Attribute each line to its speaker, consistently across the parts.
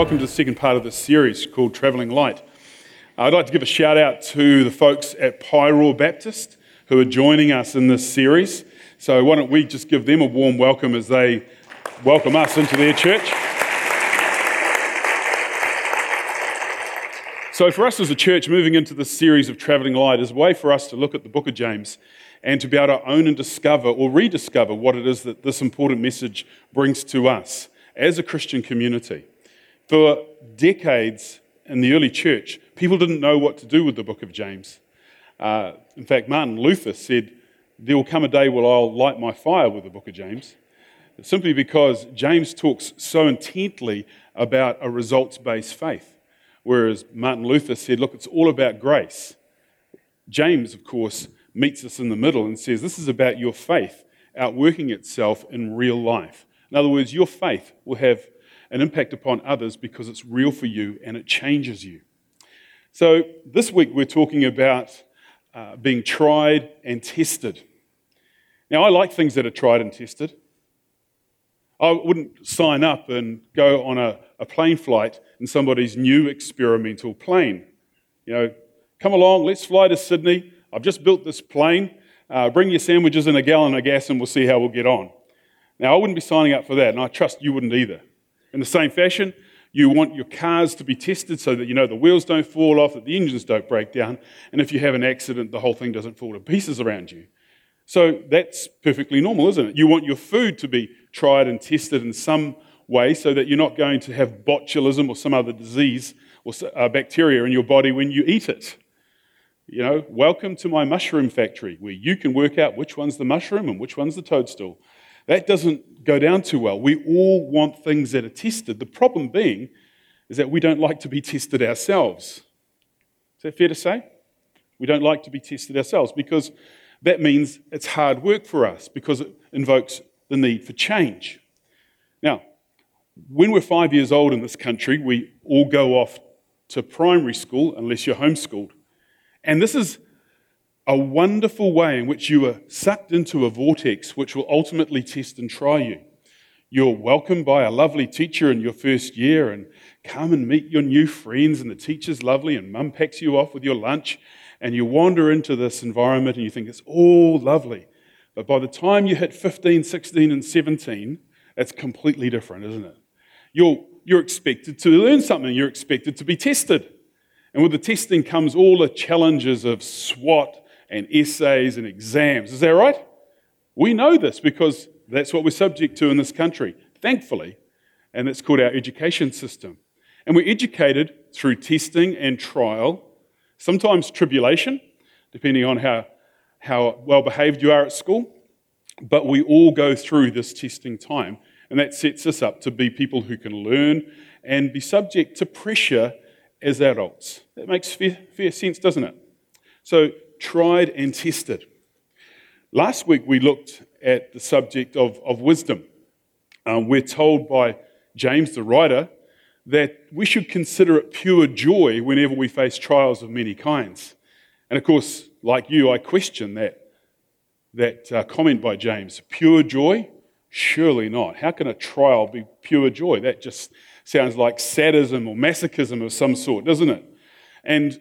Speaker 1: Welcome to the second part of this series called Travelling Light. Uh, I'd like to give a shout out to the folks at Pyro Baptist who are joining us in this series. So, why don't we just give them a warm welcome as they welcome us into their church? So, for us as a church, moving into this series of Travelling Light is a way for us to look at the book of James and to be able to own and discover or rediscover what it is that this important message brings to us as a Christian community. For decades in the early church, people didn't know what to do with the book of James. Uh, in fact, Martin Luther said, There will come a day when I'll light my fire with the book of James. Simply because James talks so intently about a results based faith, whereas Martin Luther said, Look, it's all about grace. James, of course, meets us in the middle and says, This is about your faith outworking itself in real life. In other words, your faith will have an impact upon others because it's real for you and it changes you. So, this week we're talking about uh, being tried and tested. Now, I like things that are tried and tested. I wouldn't sign up and go on a, a plane flight in somebody's new experimental plane. You know, come along, let's fly to Sydney. I've just built this plane. Uh, bring your sandwiches and a gallon of gas, and we'll see how we'll get on. Now, I wouldn't be signing up for that, and I trust you wouldn't either. In the same fashion, you want your cars to be tested so that you know the wheels don't fall off, that the engines don't break down, and if you have an accident, the whole thing doesn't fall to pieces around you. So that's perfectly normal, isn't it? You want your food to be tried and tested in some way so that you're not going to have botulism or some other disease or uh, bacteria in your body when you eat it. You know, welcome to my mushroom factory where you can work out which one's the mushroom and which one's the toadstool. That doesn't go down too well. We all want things that are tested. The problem being is that we don't like to be tested ourselves. Is that fair to say? We don't like to be tested ourselves because that means it's hard work for us because it invokes the need for change. Now, when we're five years old in this country, we all go off to primary school unless you're homeschooled. And this is a wonderful way in which you are sucked into a vortex which will ultimately test and try you. You're welcomed by a lovely teacher in your first year and come and meet your new friends, and the teacher's lovely, and mum packs you off with your lunch, and you wander into this environment and you think it's all lovely. But by the time you hit 15, 16, and 17, it's completely different, isn't it? You're, you're expected to learn something, you're expected to be tested. And with the testing comes all the challenges of SWOT and essays and exams. Is that right? We know this because that's what we're subject to in this country, thankfully, and it's called our education system. And we're educated through testing and trial, sometimes tribulation, depending on how, how well behaved you are at school. But we all go through this testing time, and that sets us up to be people who can learn and be subject to pressure as adults. That makes fair, fair sense, doesn't it? So, tried and tested. Last week we looked at the subject of, of wisdom. Um, we're told by James the writer that we should consider it pure joy whenever we face trials of many kinds. And of course, like you, I question that, that uh, comment by James. Pure joy? Surely not. How can a trial be pure joy? That just sounds like sadism or masochism of some sort, doesn't it? And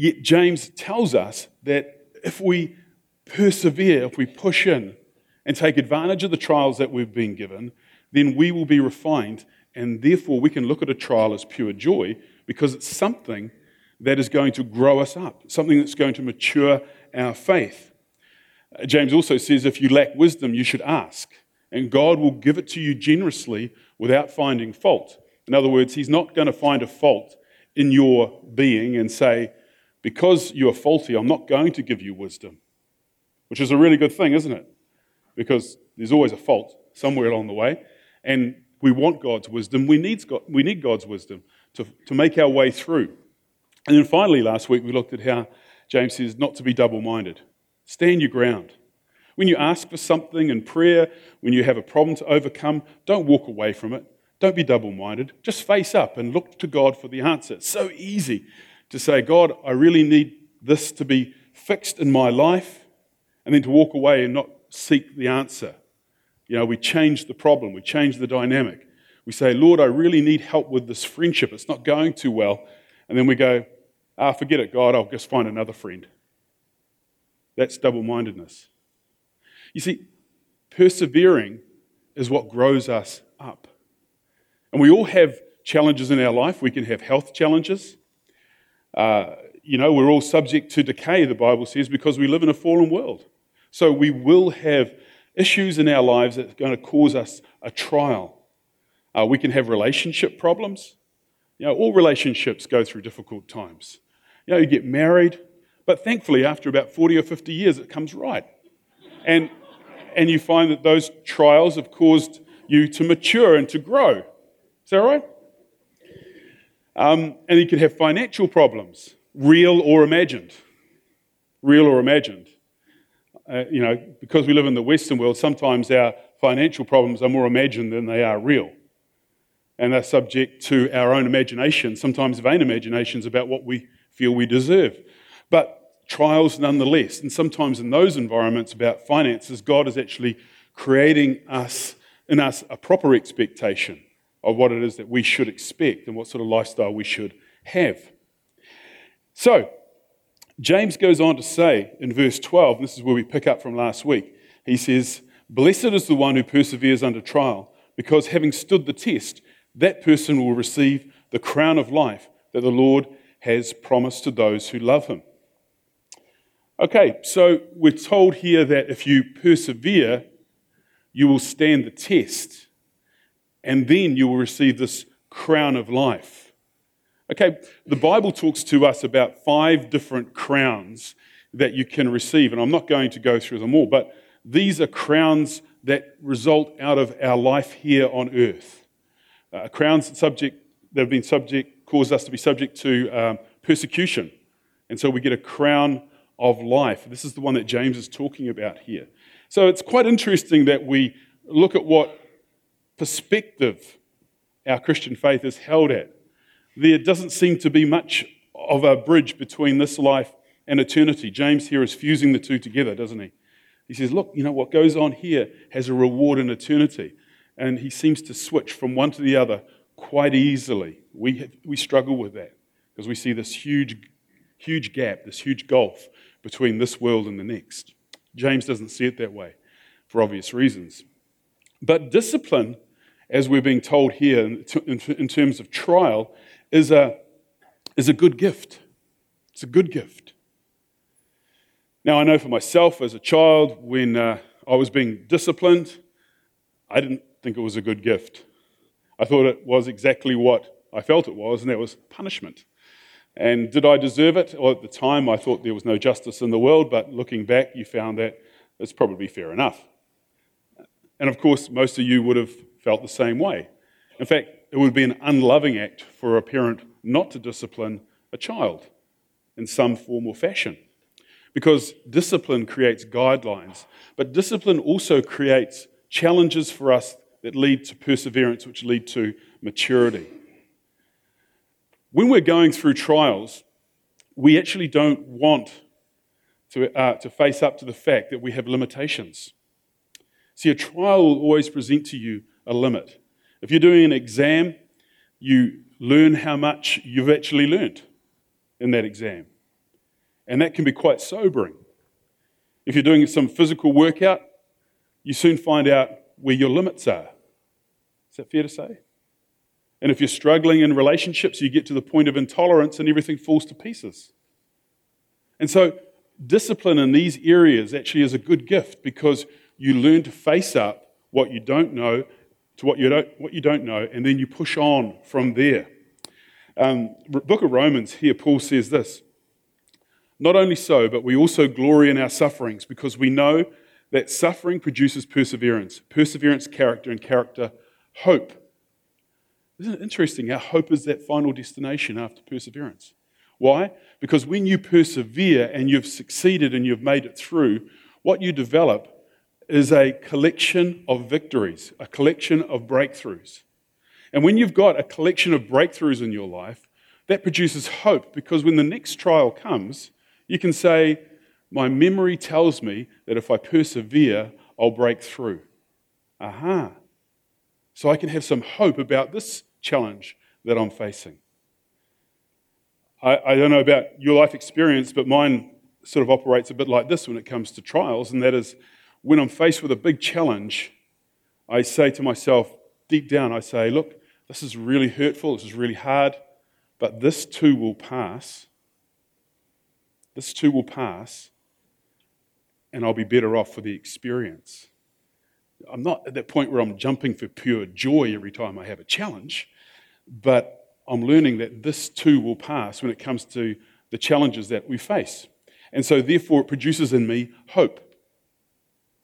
Speaker 1: Yet James tells us that if we persevere, if we push in and take advantage of the trials that we've been given, then we will be refined, and therefore we can look at a trial as pure joy because it's something that is going to grow us up, something that's going to mature our faith. Uh, James also says if you lack wisdom, you should ask, and God will give it to you generously without finding fault. In other words, He's not going to find a fault in your being and say, because you are faulty, I'm not going to give you wisdom. Which is a really good thing, isn't it? Because there's always a fault somewhere along the way. And we want God's wisdom. We need, we need God's wisdom to, to make our way through. And then finally, last week, we looked at how James says not to be double minded. Stand your ground. When you ask for something in prayer, when you have a problem to overcome, don't walk away from it. Don't be double minded. Just face up and look to God for the answer. It's so easy to say, God, I really need this to be fixed in my life, and then to walk away and not seek the answer. You know, we change the problem, we change the dynamic. We say, Lord, I really need help with this friendship. It's not going too well. And then we go, ah, forget it, God, I'll just find another friend. That's double mindedness. You see, persevering is what grows us up. And we all have challenges in our life. We can have health challenges. Uh, you know, we're all subject to decay, the Bible says, because we live in a fallen world. So we will have issues in our lives that are going to cause us a trial. Uh, we can have relationship problems. You know, all relationships go through difficult times. You know, you get married, but thankfully, after about 40 or 50 years, it comes right. And, and you find that those trials have caused you to mature and to grow. Is that right? Um, and you can have financial problems, real or imagined. Real or imagined. Uh, you know, because we live in the Western world, sometimes our financial problems are more imagined than they are real. And they're subject to our own imagination, sometimes vain imaginations about what we feel we deserve. But trials nonetheless. And sometimes in those environments about finances, God is actually creating us in us a proper expectation of what it is that we should expect and what sort of lifestyle we should have. So, James goes on to say in verse 12, this is where we pick up from last week, he says, Blessed is the one who perseveres under trial, because having stood the test, that person will receive the crown of life that the Lord has promised to those who love him. Okay, so we're told here that if you persevere, you will stand the test, and then you will receive this crown of life. Okay, the Bible talks to us about five different crowns that you can receive, and I'm not going to go through them all, but these are crowns that result out of our life here on earth. Uh, crowns subject that have been subject caused us to be subject to um, persecution, and so we get a crown of life. This is the one that James is talking about here. So it's quite interesting that we look at what perspective our Christian faith is held at there doesn't seem to be much of a bridge between this life and eternity. James here is fusing the two together, doesn't he? He says, Look, you know, what goes on here has a reward in eternity. And he seems to switch from one to the other quite easily. We, have, we struggle with that because we see this huge, huge gap, this huge gulf between this world and the next. James doesn't see it that way for obvious reasons. But discipline, as we're being told here in, terms of trial, is a, is a good gift. It's a good gift. Now, I know for myself as a child, when uh, I was being disciplined, I didn't think it was a good gift. I thought it was exactly what I felt it was, and that was punishment. And did I deserve it? Well, at the time, I thought there was no justice in the world, but looking back, you found that it's probably fair enough. And of course, most of you would have felt the same way. In fact, it would be an unloving act for a parent not to discipline a child in some form or fashion. Because discipline creates guidelines, but discipline also creates challenges for us that lead to perseverance, which lead to maturity. When we're going through trials, we actually don't want to, uh, to face up to the fact that we have limitations. See, a trial will always present to you a limit. If you're doing an exam, you learn how much you've actually learned in that exam. And that can be quite sobering. If you're doing some physical workout, you soon find out where your limits are. Is that fair to say? And if you're struggling in relationships, you get to the point of intolerance and everything falls to pieces. And so, discipline in these areas actually is a good gift because you learn to face up what you don't know to what you don't, what you don't know, and then you push on from there. Um, Book of Romans, here Paul says this Not only so, but we also glory in our sufferings because we know that suffering produces perseverance, perseverance, character, and character, hope. Isn't it interesting? Our hope is that final destination after perseverance. Why? Because when you persevere and you've succeeded and you've made it through, what you develop is a collection of victories, a collection of breakthroughs. And when you've got a collection of breakthroughs in your life, that produces hope because when the next trial comes, you can say, My memory tells me that if I persevere, I'll break through. Aha. so I can have some hope about this challenge that I'm facing. I, I don't know about your life experience, but mine sort of operates a bit like this when it comes to trials, and that is when I'm faced with a big challenge, I say to myself, deep down, I say, look, this is really hurtful, this is really hard, but this too will pass. This too will pass, and I'll be better off for the experience. I'm not at that point where I'm jumping for pure joy every time I have a challenge, but I'm learning that this too will pass when it comes to the challenges that we face. And so, therefore, it produces in me hope.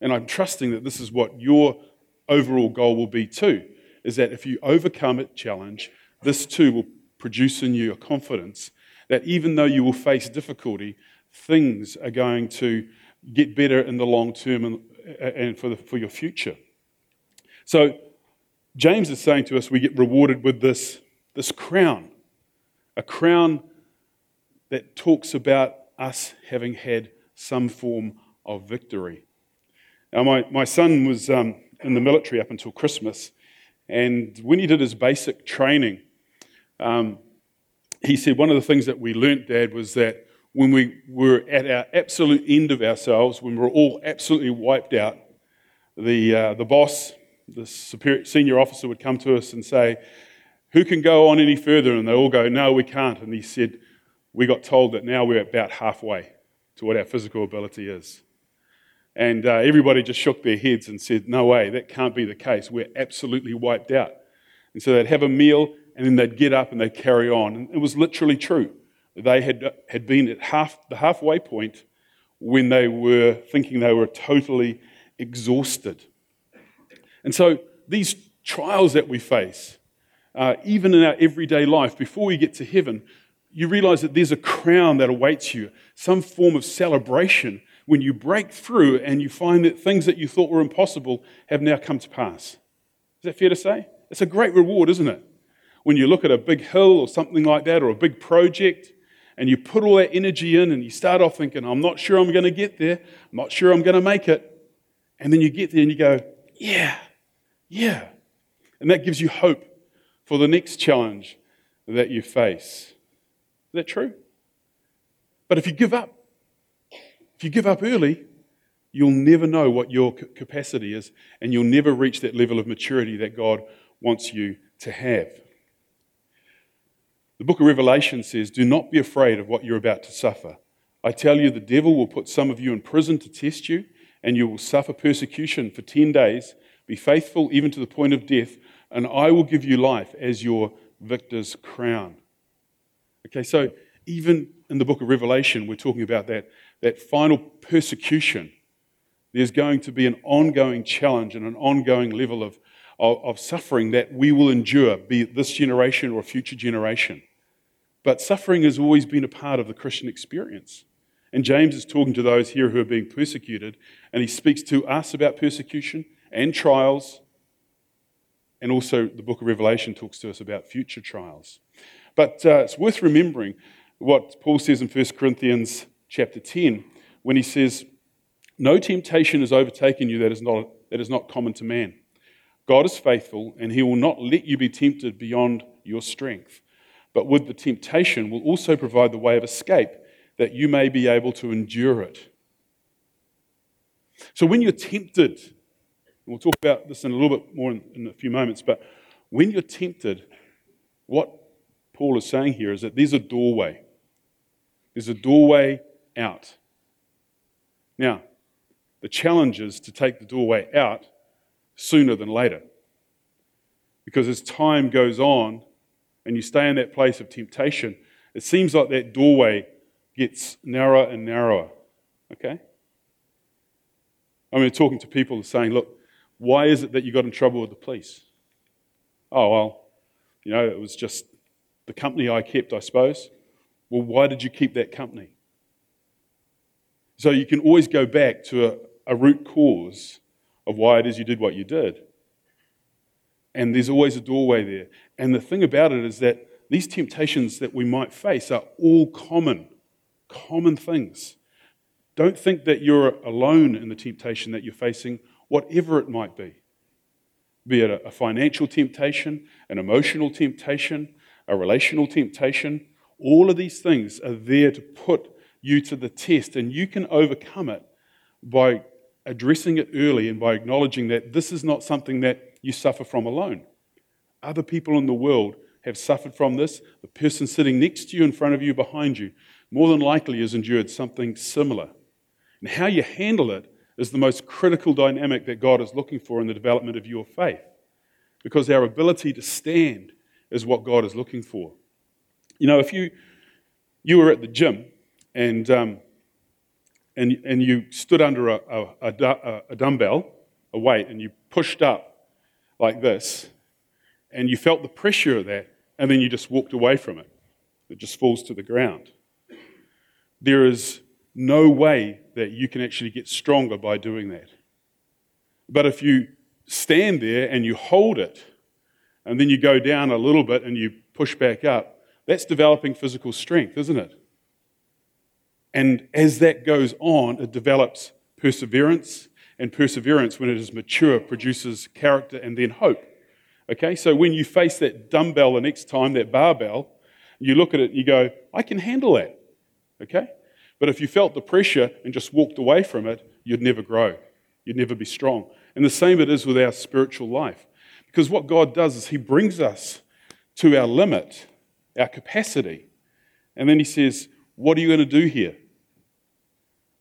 Speaker 1: And I'm trusting that this is what your overall goal will be too, is that if you overcome a challenge, this too will produce in you a confidence that even though you will face difficulty, things are going to get better in the long term and, and for, the, for your future. So, James is saying to us, we get rewarded with this, this crown, a crown that talks about us having had some form of victory. Now, my, my son was um, in the military up until Christmas, and when he did his basic training, um, he said one of the things that we learnt, Dad, was that when we were at our absolute end of ourselves, when we were all absolutely wiped out, the, uh, the boss, the superior, senior officer would come to us and say, Who can go on any further? And they all go, No, we can't. And he said, We got told that now we're about halfway to what our physical ability is. And uh, everybody just shook their heads and said, No way, that can't be the case. We're absolutely wiped out. And so they'd have a meal and then they'd get up and they'd carry on. And it was literally true. They had, had been at half, the halfway point when they were thinking they were totally exhausted. And so these trials that we face, uh, even in our everyday life, before we get to heaven, you realize that there's a crown that awaits you, some form of celebration when you break through and you find that things that you thought were impossible have now come to pass. Is that fair to say? It's a great reward, isn't it? When you look at a big hill or something like that, or a big project, and you put all that energy in and you start off thinking, I'm not sure I'm going to get there, I'm not sure I'm going to make it. And then you get there and you go, Yeah, yeah. And that gives you hope for the next challenge that you face. Is that true? But if you give up, if you give up early, you'll never know what your capacity is, and you'll never reach that level of maturity that God wants you to have. The book of Revelation says, Do not be afraid of what you're about to suffer. I tell you, the devil will put some of you in prison to test you, and you will suffer persecution for 10 days. Be faithful even to the point of death, and I will give you life as your victor's crown. Okay, so even in the book of Revelation, we're talking about that, that final persecution. There's going to be an ongoing challenge and an ongoing level of, of, of suffering that we will endure, be it this generation or a future generation. But suffering has always been a part of the Christian experience. And James is talking to those here who are being persecuted, and he speaks to us about persecution and trials. And also, the book of Revelation talks to us about future trials. But uh, it's worth remembering what Paul says in 1 Corinthians chapter 10 when he says, No temptation has overtaken you that is not, that is not common to man. God is faithful, and he will not let you be tempted beyond your strength. But with the temptation, will also provide the way of escape that you may be able to endure it. So when you're tempted, we'll talk about this in a little bit more in, in a few moments, but when you're tempted, what Paul is saying here is that there's a doorway. There's a doorway out. Now, the challenge is to take the doorway out sooner than later. Because as time goes on and you stay in that place of temptation, it seems like that doorway gets narrower and narrower. Okay? I mean, talking to people and saying, look, why is it that you got in trouble with the police? Oh, well, you know, it was just the company I kept, I suppose. Well, why did you keep that company? So you can always go back to a, a root cause of why it is you did what you did. And there's always a doorway there. And the thing about it is that these temptations that we might face are all common, common things. Don't think that you're alone in the temptation that you're facing, whatever it might be. be it a financial temptation, an emotional temptation, a relational temptation. All of these things are there to put you to the test, and you can overcome it by addressing it early and by acknowledging that this is not something that you suffer from alone. Other people in the world have suffered from this. The person sitting next to you, in front of you, behind you, more than likely has endured something similar. And how you handle it is the most critical dynamic that God is looking for in the development of your faith. Because our ability to stand is what God is looking for. You know, if you, you were at the gym and, um, and, and you stood under a, a, a, a dumbbell, a weight, and you pushed up like this, and you felt the pressure of that, and then you just walked away from it. It just falls to the ground. There is no way that you can actually get stronger by doing that. But if you stand there and you hold it, and then you go down a little bit and you push back up, that's developing physical strength, isn't it? And as that goes on, it develops perseverance, and perseverance, when it is mature, produces character and then hope. Okay, so when you face that dumbbell the next time, that barbell, you look at it and you go, I can handle that. Okay? But if you felt the pressure and just walked away from it, you'd never grow. You'd never be strong. And the same it is with our spiritual life. Because what God does is He brings us to our limit, our capacity. And then He says, What are you going to do here?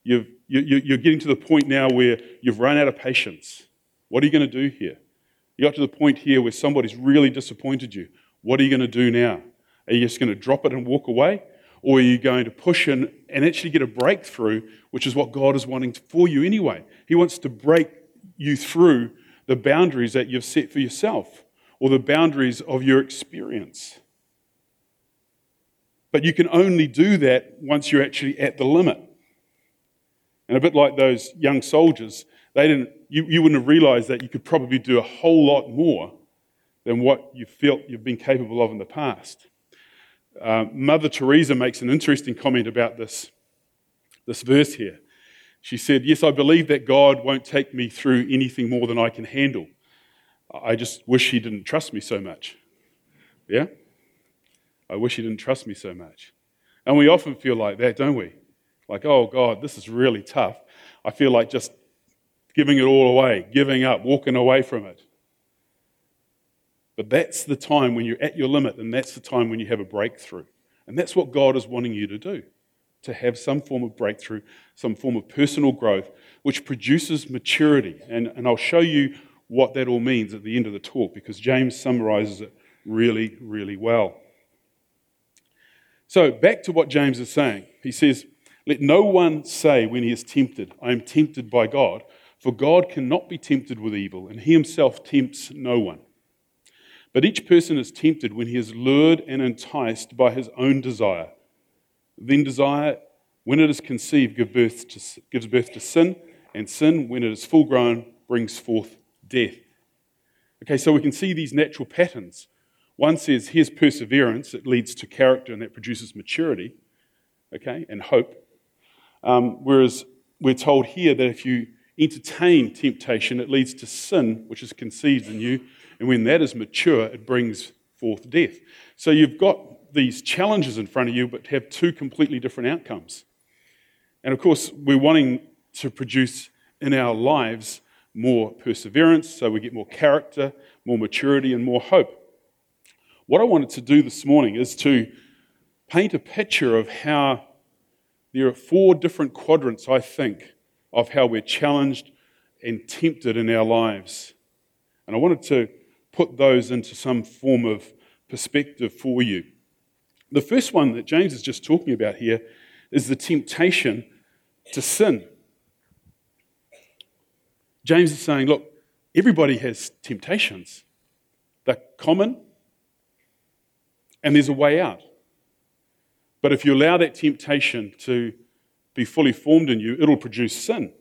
Speaker 1: You've, you, you're getting to the point now where you've run out of patience. What are you going to do here? You got to the point here where somebody's really disappointed you. What are you going to do now? Are you just going to drop it and walk away? Or are you going to push in and actually get a breakthrough, which is what God is wanting for you anyway? He wants to break you through the boundaries that you've set for yourself or the boundaries of your experience. But you can only do that once you're actually at the limit. And a bit like those young soldiers, they didn't, you, you wouldn't have realized that you could probably do a whole lot more than what you felt you've been capable of in the past. Uh, Mother Teresa makes an interesting comment about this, this verse here. She said, Yes, I believe that God won't take me through anything more than I can handle. I just wish He didn't trust me so much. Yeah? I wish He didn't trust me so much. And we often feel like that, don't we? Like, oh God, this is really tough. I feel like just giving it all away, giving up, walking away from it. But that's the time when you're at your limit, and that's the time when you have a breakthrough. And that's what God is wanting you to do to have some form of breakthrough, some form of personal growth, which produces maturity. And, and I'll show you what that all means at the end of the talk because James summarizes it really, really well. So, back to what James is saying. He says, Let no one say when he is tempted, I am tempted by God, for God cannot be tempted with evil, and he himself tempts no one. But each person is tempted when he is lured and enticed by his own desire. Then desire, when it is conceived, give birth to, gives birth to sin, and sin, when it is full grown, brings forth death. Okay, so we can see these natural patterns. One says, here's perseverance, it leads to character and that produces maturity, okay, and hope. Um, whereas we're told here that if you entertain temptation, it leads to sin, which is conceived in you, and when that is mature, it brings forth death. So you've got these challenges in front of you, but have two completely different outcomes. And of course, we're wanting to produce in our lives more perseverance, so we get more character, more maturity, and more hope. What I wanted to do this morning is to paint a picture of how there are four different quadrants, I think, of how we're challenged and tempted in our lives. And I wanted to put those into some form of perspective for you. The first one that James is just talking about here is the temptation to sin. James is saying, look, everybody has temptations. They're common, and there's a way out. But if you allow that temptation to be fully formed in you, it'll produce sin.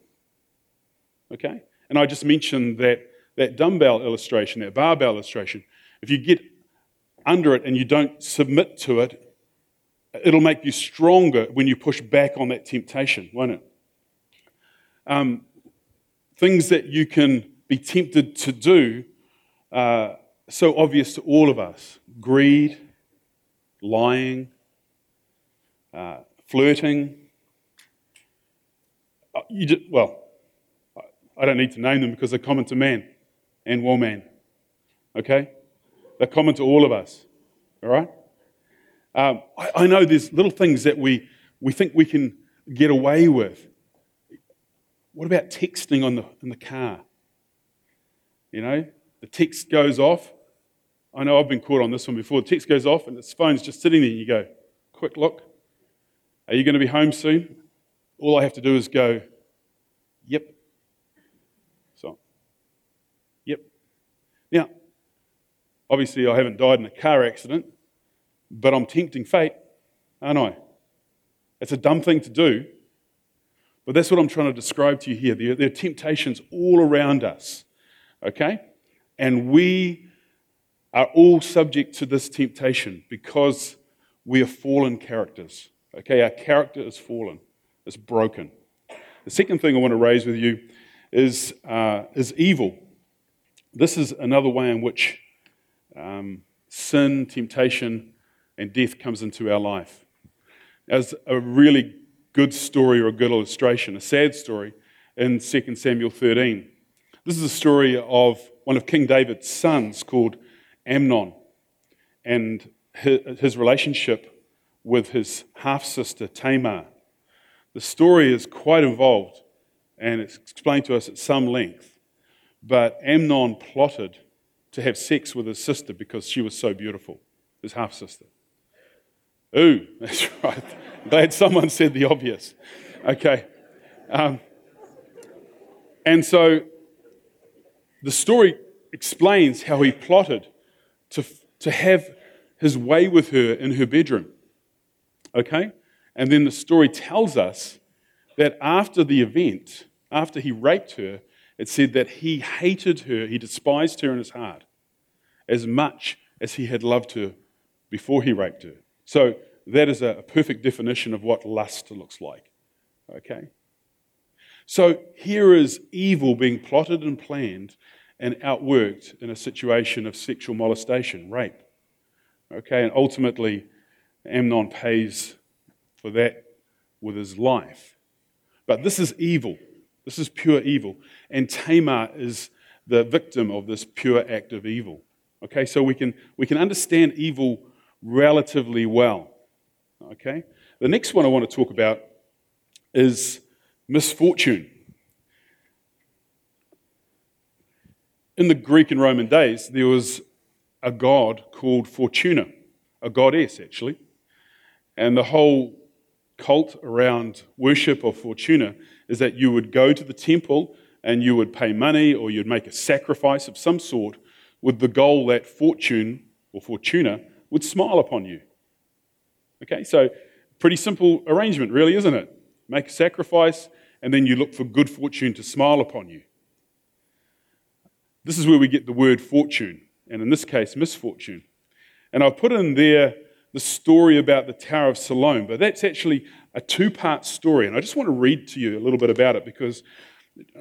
Speaker 1: Okay? And I just mentioned that that dumbbell illustration, that barbell illustration, if you get under it and you don't submit to it, it'll make you stronger when you push back on that temptation, won't it? Um, things that you can be tempted to do uh, so obvious to all of us greed, lying, uh, flirting. Uh, just, well, I don't need to name them because they're common to man and woman. Okay? They're common to all of us. All right? Um, I, I know there's little things that we, we think we can get away with. What about texting on the, in the car? You know, the text goes off. I know I've been caught on this one before. The text goes off and the phone's just sitting there you go, quick look. Are you going to be home soon? All I have to do is go, yep. So, yep. Now, obviously, I haven't died in a car accident, but I'm tempting fate, aren't I? It's a dumb thing to do, but that's what I'm trying to describe to you here. There, there are temptations all around us, okay? And we are all subject to this temptation because we are fallen characters. Okay, our character is fallen, it's broken. The second thing I want to raise with you is, uh, is evil. This is another way in which um, sin, temptation, and death comes into our life. As a really good story or a good illustration, a sad story in 2 Samuel 13. This is a story of one of King David's sons called Amnon and his relationship with his half sister Tamar. The story is quite involved and it's explained to us at some length. But Amnon plotted to have sex with his sister because she was so beautiful, his half sister. Ooh, that's right. Glad someone said the obvious. Okay. Um, and so the story explains how he plotted to, to have his way with her in her bedroom. Okay? And then the story tells us that after the event, after he raped her, it said that he hated her, he despised her in his heart as much as he had loved her before he raped her. So that is a perfect definition of what lust looks like. Okay? So here is evil being plotted and planned and outworked in a situation of sexual molestation, rape. Okay, and ultimately, Amnon pays for that with his life. But this is evil. This is pure evil. And Tamar is the victim of this pure act of evil. Okay, so we can, we can understand evil relatively well. Okay, the next one I want to talk about is misfortune. In the Greek and Roman days, there was a god called Fortuna, a goddess actually. And the whole cult around worship of Fortuna is that you would go to the temple and you would pay money or you'd make a sacrifice of some sort with the goal that fortune or Fortuna would smile upon you. Okay, so pretty simple arrangement, really, isn't it? Make a sacrifice and then you look for good fortune to smile upon you. This is where we get the word fortune, and in this case, misfortune. And I've put in there the story about the Tower of Siloam, but that's actually a two part story. And I just want to read to you a little bit about it because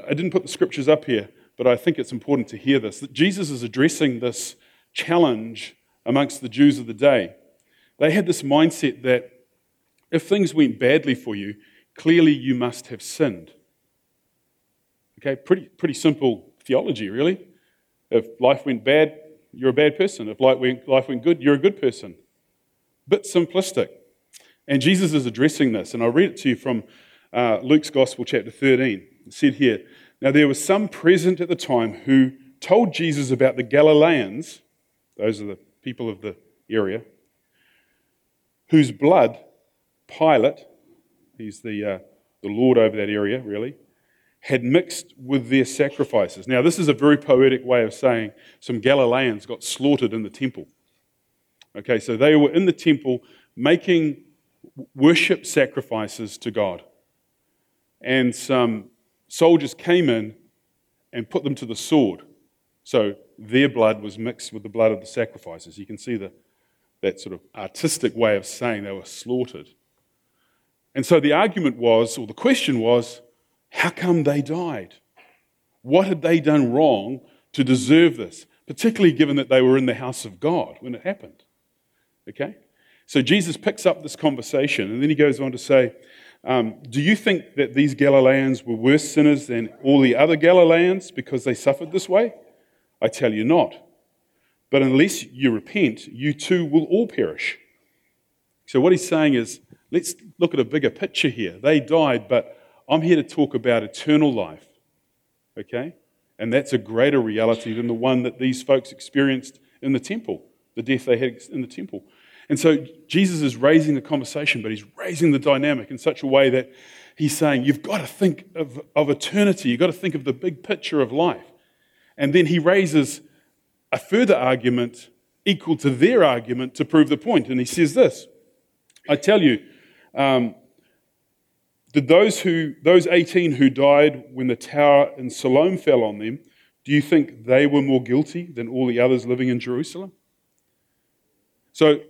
Speaker 1: I didn't put the scriptures up here, but I think it's important to hear this that Jesus is addressing this challenge amongst the Jews of the day. They had this mindset that if things went badly for you, clearly you must have sinned. Okay, pretty, pretty simple theology, really. If life went bad, you're a bad person. If life went, life went good, you're a good person. Bit simplistic. And Jesus is addressing this, and I'll read it to you from uh, Luke's Gospel, chapter 13. It said here Now there was some present at the time who told Jesus about the Galileans, those are the people of the area, whose blood Pilate, he's the, uh, the Lord over that area, really, had mixed with their sacrifices. Now, this is a very poetic way of saying some Galileans got slaughtered in the temple. Okay, so they were in the temple making worship sacrifices to God. And some soldiers came in and put them to the sword. So their blood was mixed with the blood of the sacrifices. You can see the, that sort of artistic way of saying they were slaughtered. And so the argument was, or the question was, how come they died? What had they done wrong to deserve this? particularly given that they were in the house of God when it happened. Okay? So Jesus picks up this conversation and then he goes on to say, um, Do you think that these Galileans were worse sinners than all the other Galileans because they suffered this way? I tell you not. But unless you repent, you too will all perish. So, what he's saying is, let's look at a bigger picture here. They died, but I'm here to talk about eternal life. Okay? And that's a greater reality than the one that these folks experienced in the temple, the death they had in the temple. And so Jesus is raising the conversation, but he's raising the dynamic in such a way that he's saying, You've got to think of, of eternity. You've got to think of the big picture of life. And then he raises a further argument equal to their argument to prove the point. And he says this I tell you, um, did those, who, those 18 who died when the tower in Siloam fell on them, do you think they were more guilty than all the others living in Jerusalem? So,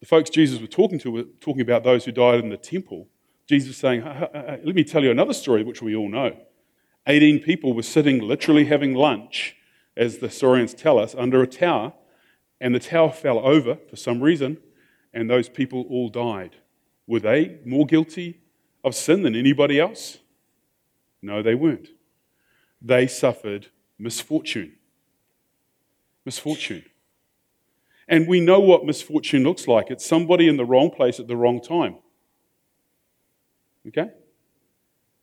Speaker 1: the folks Jesus was talking to were talking about those who died in the temple. Jesus was saying, Let me tell you another story which we all know. 18 people were sitting, literally having lunch, as the historians tell us, under a tower, and the tower fell over for some reason, and those people all died. Were they more guilty of sin than anybody else? No, they weren't. They suffered misfortune. Misfortune. And we know what misfortune looks like it's somebody in the wrong place at the wrong time. Okay?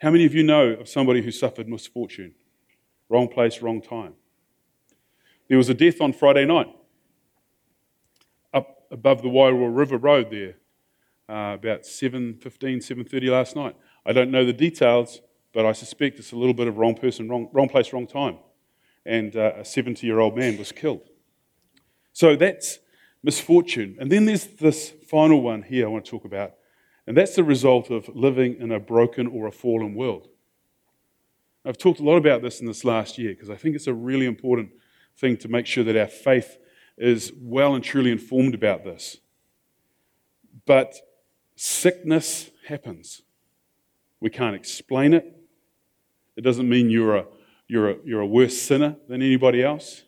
Speaker 1: How many of you know of somebody who suffered misfortune? Wrong place, wrong time. There was a death on Friday night up above the Wairoa River Road there, uh, about 7.15, 7.30 last night. I don't know the details, but I suspect it's a little bit of wrong person, wrong, wrong place, wrong time. And uh, a 70-year-old man was killed. So that's misfortune. And then there's this final one here I want to talk about and that's the result of living in a broken or a fallen world. I've talked a lot about this in this last year because I think it's a really important thing to make sure that our faith is well and truly informed about this. But sickness happens. We can't explain it. It doesn't mean you're a, you're a, you're a worse sinner than anybody else.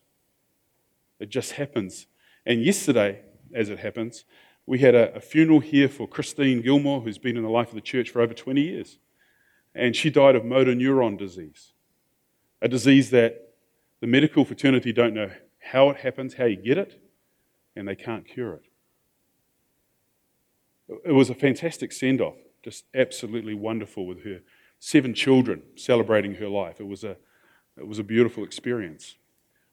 Speaker 1: It just happens. And yesterday, as it happens, we had a, a, funeral here for Christine Gilmore, who's been in the life of the church for over 20 years. And she died of motor neuron disease, a disease that the medical fraternity don't know how it happens, how you get it, and they can't cure it. It was a fantastic send off, just absolutely wonderful with her seven children celebrating her life. It was a, it was a beautiful experience.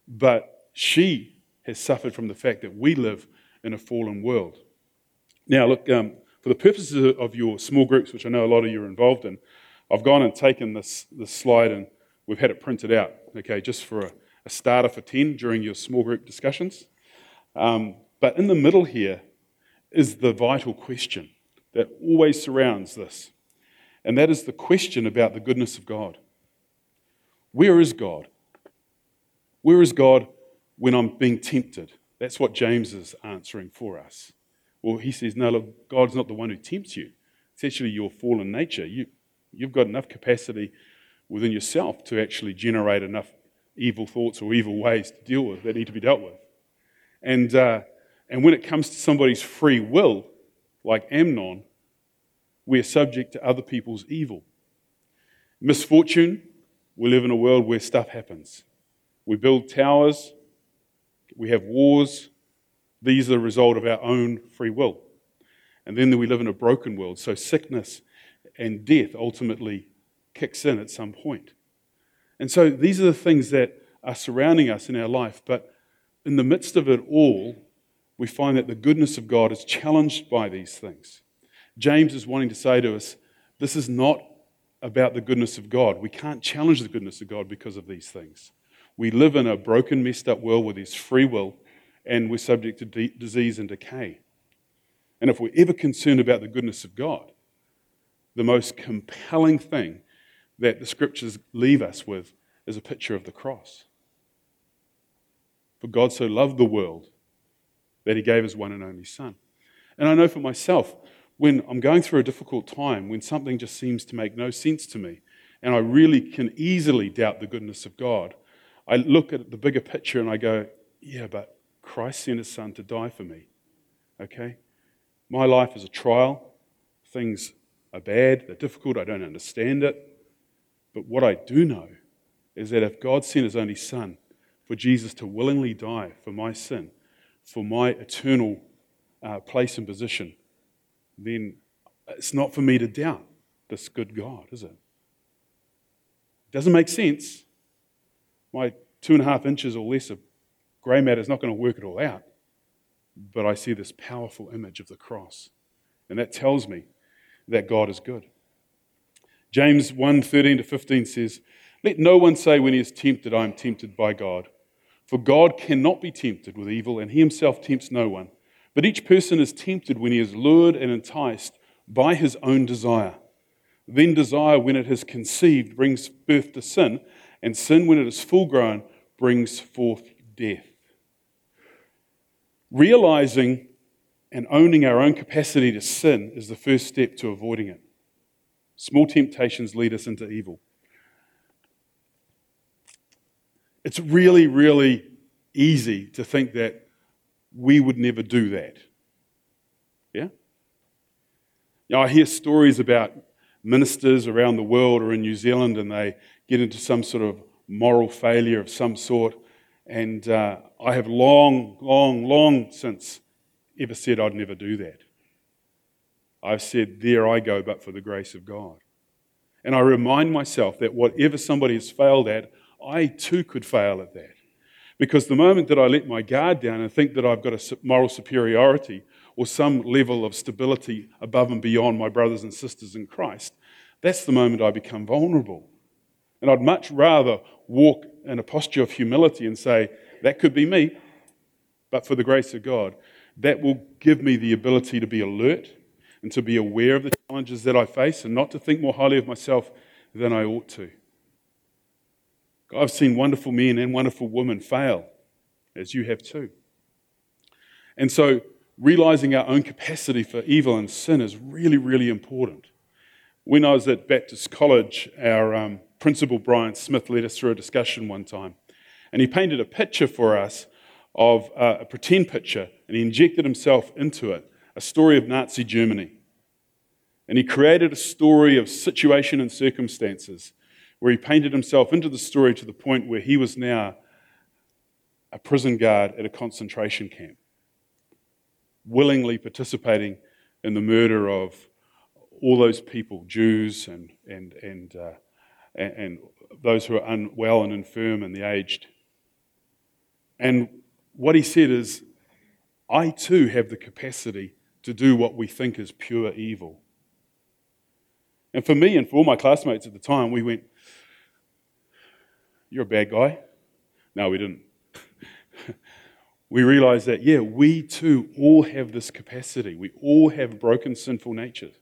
Speaker 1: But she has suffered from the fact that we live in a fallen world. Now, look, um, for the purposes of your small groups, which I know a lot of you are involved in, I've gone and taken this, this slide and we've had it printed out, okay, just for a, a starter for 10 during your small group discussions. Um, but in the middle here is the vital question that always surrounds this, and that is the question about the goodness of God. Where is God? Where is God when I'm being tempted? That's what James is answering for us. Well, he says, no, look, God's not the one who tempts you. It's actually your fallen nature. You, you've got enough capacity within yourself to actually generate enough evil thoughts or evil ways to deal with that need to be dealt with. And, uh, and when it comes to somebody's free will, like Amnon, we're subject to other people's evil. Misfortune, we live in a world where stuff happens. We build towers, we have wars, these are the result of our own free will. And then we live in a broken world, so sickness and death ultimately kicks in at some point. And so these are the things that are surrounding us in our life, but in the midst of it all, we find that the goodness of God is challenged by these things. James is wanting to say to us, this is not about the goodness of God. We can't challenge the goodness of God because of these things. We live in a broken, messed up world with His free will, and we're subject to de- disease and decay. And if we're ever concerned about the goodness of God, the most compelling thing that the scriptures leave us with is a picture of the cross. For God so loved the world that he gave his one and only Son. And I know for myself, when I'm going through a difficult time, when something just seems to make no sense to me, and I really can easily doubt the goodness of God, I look at the bigger picture and I go, yeah, but Christ sent his son to die for me. Okay? My life is a trial. Things are bad, they're difficult, I don't understand it. But what I do know is that if God sent his only son for Jesus to willingly die for my sin, for my eternal uh, place and position, then it's not for me to doubt this good God, is it? It doesn't make sense. My two and a half inches or less of grey matter is not going to work it all out. But I see this powerful image of the cross. And that tells me that God is good. James 1 13 to 15 says, Let no one say when he is tempted, I am tempted by God. For God cannot be tempted with evil, and he himself tempts no one. But each person is tempted when he is lured and enticed by his own desire. Then desire, when it has conceived, brings birth to sin, and sin, when it is full grown, brings forth death. Realizing and owning our own capacity to sin is the first step to avoiding it. Small temptations lead us into evil. It's really, really easy to think that we would never do that. Yeah? I hear stories about ministers around the world or in New Zealand and they get into some sort of moral failure of some sort. And uh, I have long, long, long since ever said I'd never do that. I've said, There I go, but for the grace of God. And I remind myself that whatever somebody has failed at, I too could fail at that. Because the moment that I let my guard down and think that I've got a moral superiority or some level of stability above and beyond my brothers and sisters in Christ, that's the moment I become vulnerable. And I'd much rather walk in a posture of humility and say, That could be me, but for the grace of God, that will give me the ability to be alert and to be aware of the challenges that I face and not to think more highly of myself than I ought to. I've seen wonderful men and wonderful women fail, as you have too. And so, realizing our own capacity for evil and sin is really, really important. When I was at Baptist College, our um, principal, Brian Smith, led us through a discussion one time. And he painted a picture for us of uh, a pretend picture, and he injected himself into it a story of Nazi Germany. And he created a story of situation and circumstances where he painted himself into the story to the point where he was now a prison guard at a concentration camp, willingly participating in the murder of all those people, Jews and, and, and, uh, and, and those who are unwell and infirm and the aged. And what he said is, I too have the capacity to do what we think is pure evil. And for me and for all my classmates at the time, we went, You're a bad guy. No, we didn't. We realize that, yeah, we too all have this capacity. We all have broken, sinful natures.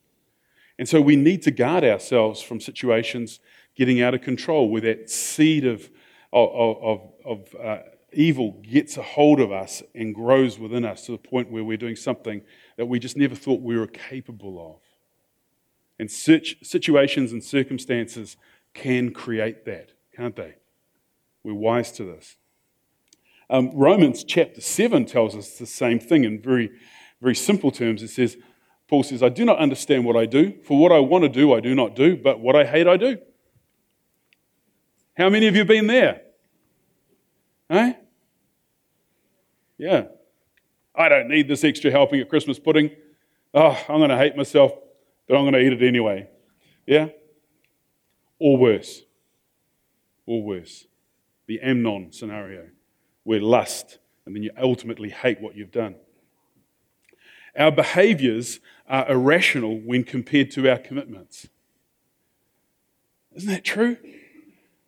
Speaker 1: And so we need to guard ourselves from situations getting out of control where that seed of, of, of, of uh, evil gets a hold of us and grows within us to the point where we're doing something that we just never thought we were capable of. And situations and circumstances can create that, can't they? We're wise to this. Um, Romans chapter 7 tells us the same thing in very, very simple terms. It says, Paul says, I do not understand what I do, for what I want to do, I do not do, but what I hate, I do. How many of you been there? Eh? Yeah. I don't need this extra helping at Christmas pudding. Oh, I'm going to hate myself, but I'm going to eat it anyway. Yeah? Or worse. Or worse. The Amnon scenario, where lust, and then you ultimately hate what you've done. Our behaviors are irrational when compared to our commitments. Isn't that true?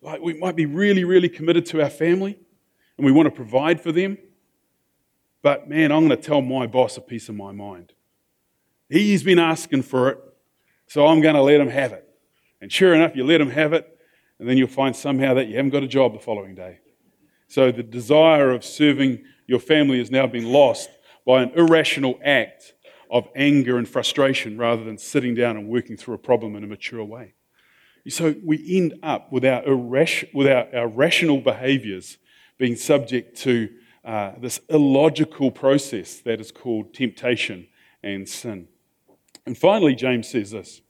Speaker 1: Like we might be really, really committed to our family and we want to provide for them. But man, I'm going to tell my boss a piece of my mind. He's been asking for it, so I'm going to let him have it. And sure enough, you let him have it, and then you'll find somehow that you haven't got a job the following day. So the desire of serving your family has now been lost by an irrational act of anger and frustration rather than sitting down and working through a problem in a mature way. So we end up with our, irras- with our, our rational behaviors being subject to uh, this illogical process that is called temptation and sin. And finally, James says this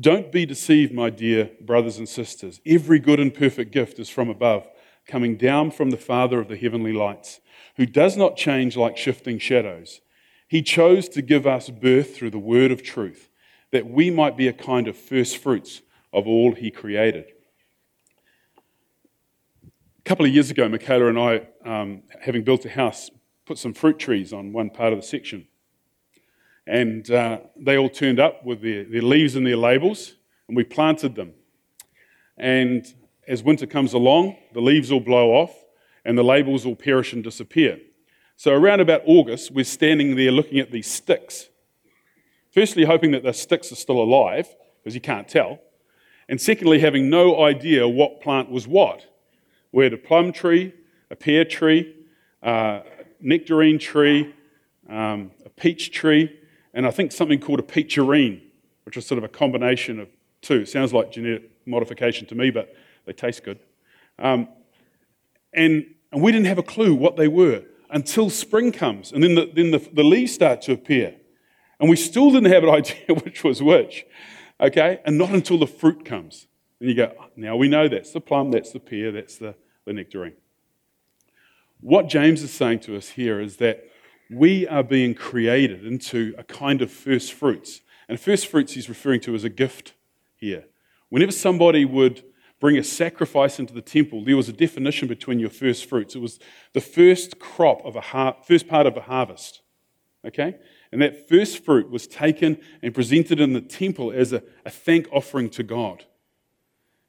Speaker 1: Don't be deceived, my dear brothers and sisters. Every good and perfect gift is from above, coming down from the Father of the heavenly lights, who does not change like shifting shadows. He chose to give us birth through the word of truth, that we might be a kind of first fruits of all he created. A couple of years ago, Michaela and I, um, having built a house, put some fruit trees on one part of the section. And uh, they all turned up with their, their leaves and their labels, and we planted them. And as winter comes along, the leaves all blow off, and the labels all perish and disappear. So, around about August, we're standing there looking at these sticks. Firstly, hoping that the sticks are still alive, because you can't tell. And secondly, having no idea what plant was what. We had a plum tree, a pear tree, uh, nectarine tree, um, a peach tree, and I think something called a peacherine, which is sort of a combination of two. It sounds like genetic modification to me, but they taste good. Um, and, and we didn't have a clue what they were until spring comes, and then the, then the, the leaves start to appear. And we still didn't have an idea which was which, okay? And not until the fruit comes. And you go, now we know that's the plum, that's the pear, that's the, the nectarine. What James is saying to us here is that we are being created into a kind of first fruits. And first fruits he's referring to as a gift here. Whenever somebody would bring a sacrifice into the temple, there was a definition between your first fruits. It was the first crop of a har- first part of a harvest. Okay? And that first fruit was taken and presented in the temple as a, a thank offering to God.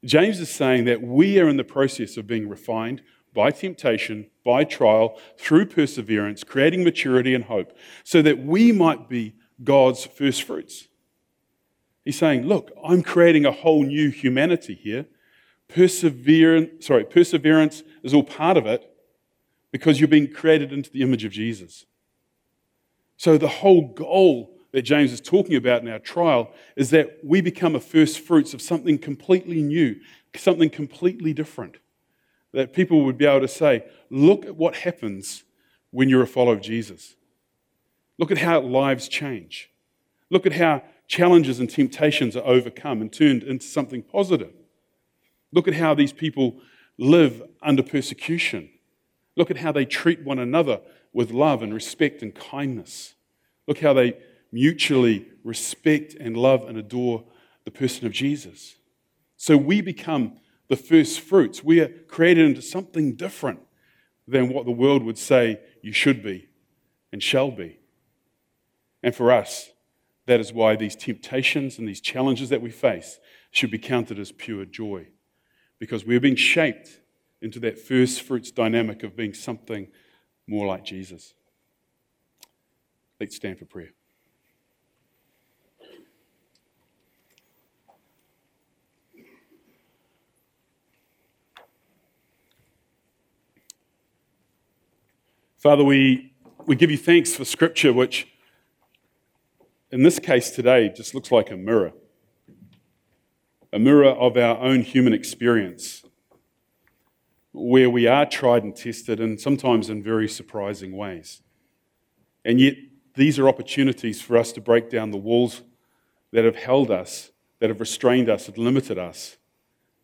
Speaker 1: James is saying that we are in the process of being refined by temptation, by trial, through perseverance, creating maturity and hope, so that we might be God's first fruits. He's saying, Look, I'm creating a whole new humanity here. Perseverance, sorry, perseverance is all part of it because you're being created into the image of Jesus. So the whole goal that James is talking about in our trial is that we become a first fruits of something completely new, something completely different that people would be able to say, look at what happens when you're a follower of Jesus. Look at how lives change. Look at how challenges and temptations are overcome and turned into something positive. Look at how these people live under persecution. Look at how they treat one another with love and respect and kindness. Look how they mutually respect and love and adore the person of Jesus. So we become the first fruits. We are created into something different than what the world would say you should be and shall be. And for us, that is why these temptations and these challenges that we face should be counted as pure joy. Because we're being shaped into that first fruits dynamic of being something more like Jesus. Let's stand for prayer. Father, we, we give you thanks for Scripture, which in this case today just looks like a mirror a mirror of our own human experience, where we are tried and tested, and sometimes in very surprising ways. And yet, these are opportunities for us to break down the walls that have held us, that have restrained us, and limited us.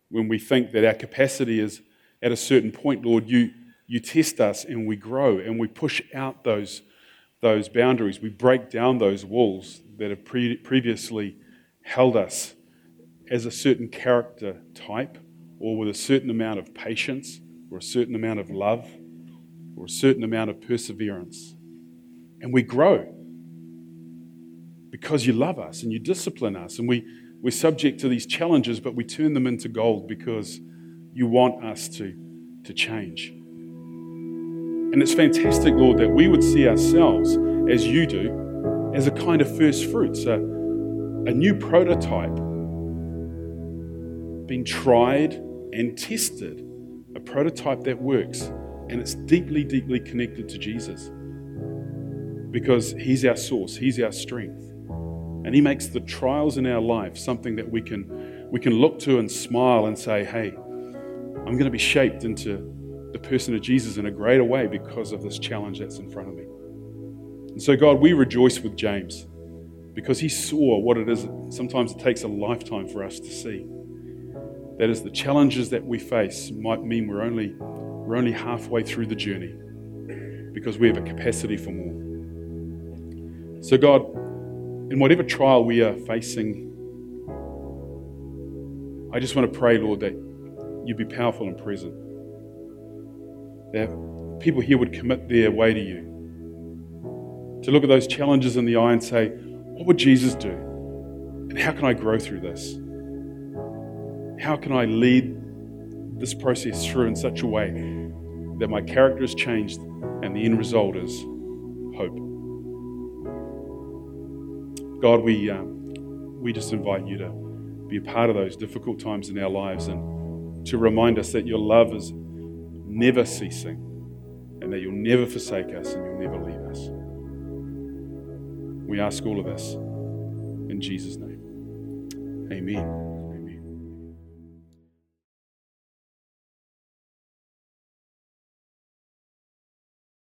Speaker 1: When we think that our capacity is at a certain point, Lord, you, you test us and we grow and we push out those, those boundaries. We break down those walls that have pre- previously held us as a certain character type or with a certain amount of patience or a certain amount of love or a certain amount of perseverance. And we grow because you love us and you discipline us. And we, we're subject to these challenges, but we turn them into gold because you want us to, to change. And it's fantastic, Lord, that we would see ourselves as you do, as a kind of first fruits, a, a new prototype being tried and tested, a prototype that works. And it's deeply, deeply connected to Jesus because He's our source, He's our strength. And He makes the trials in our life something that we can we can look to and smile and say, hey, I'm going to be shaped into the person of Jesus in a greater way because of this challenge that's in front of me. And so, God, we rejoice with James because he saw what it is. Sometimes it takes a lifetime for us to see. That is, the challenges that we face might mean we're only, we're only halfway through the journey because we have a capacity for more. So, God, in whatever trial we are facing, I just want to pray, Lord, that you be powerful and present. That people here would commit their way to you. To look at those challenges in the eye and say, what would Jesus do? And how can I grow through this? How can I lead this process through in such a way that my character is changed and the end result is hope? God, we, um, we just invite you to be a part of those difficult times in our lives and to remind us that your love is never ceasing and that you'll never forsake us and you'll never leave us. We ask all of this in Jesus' name. Amen.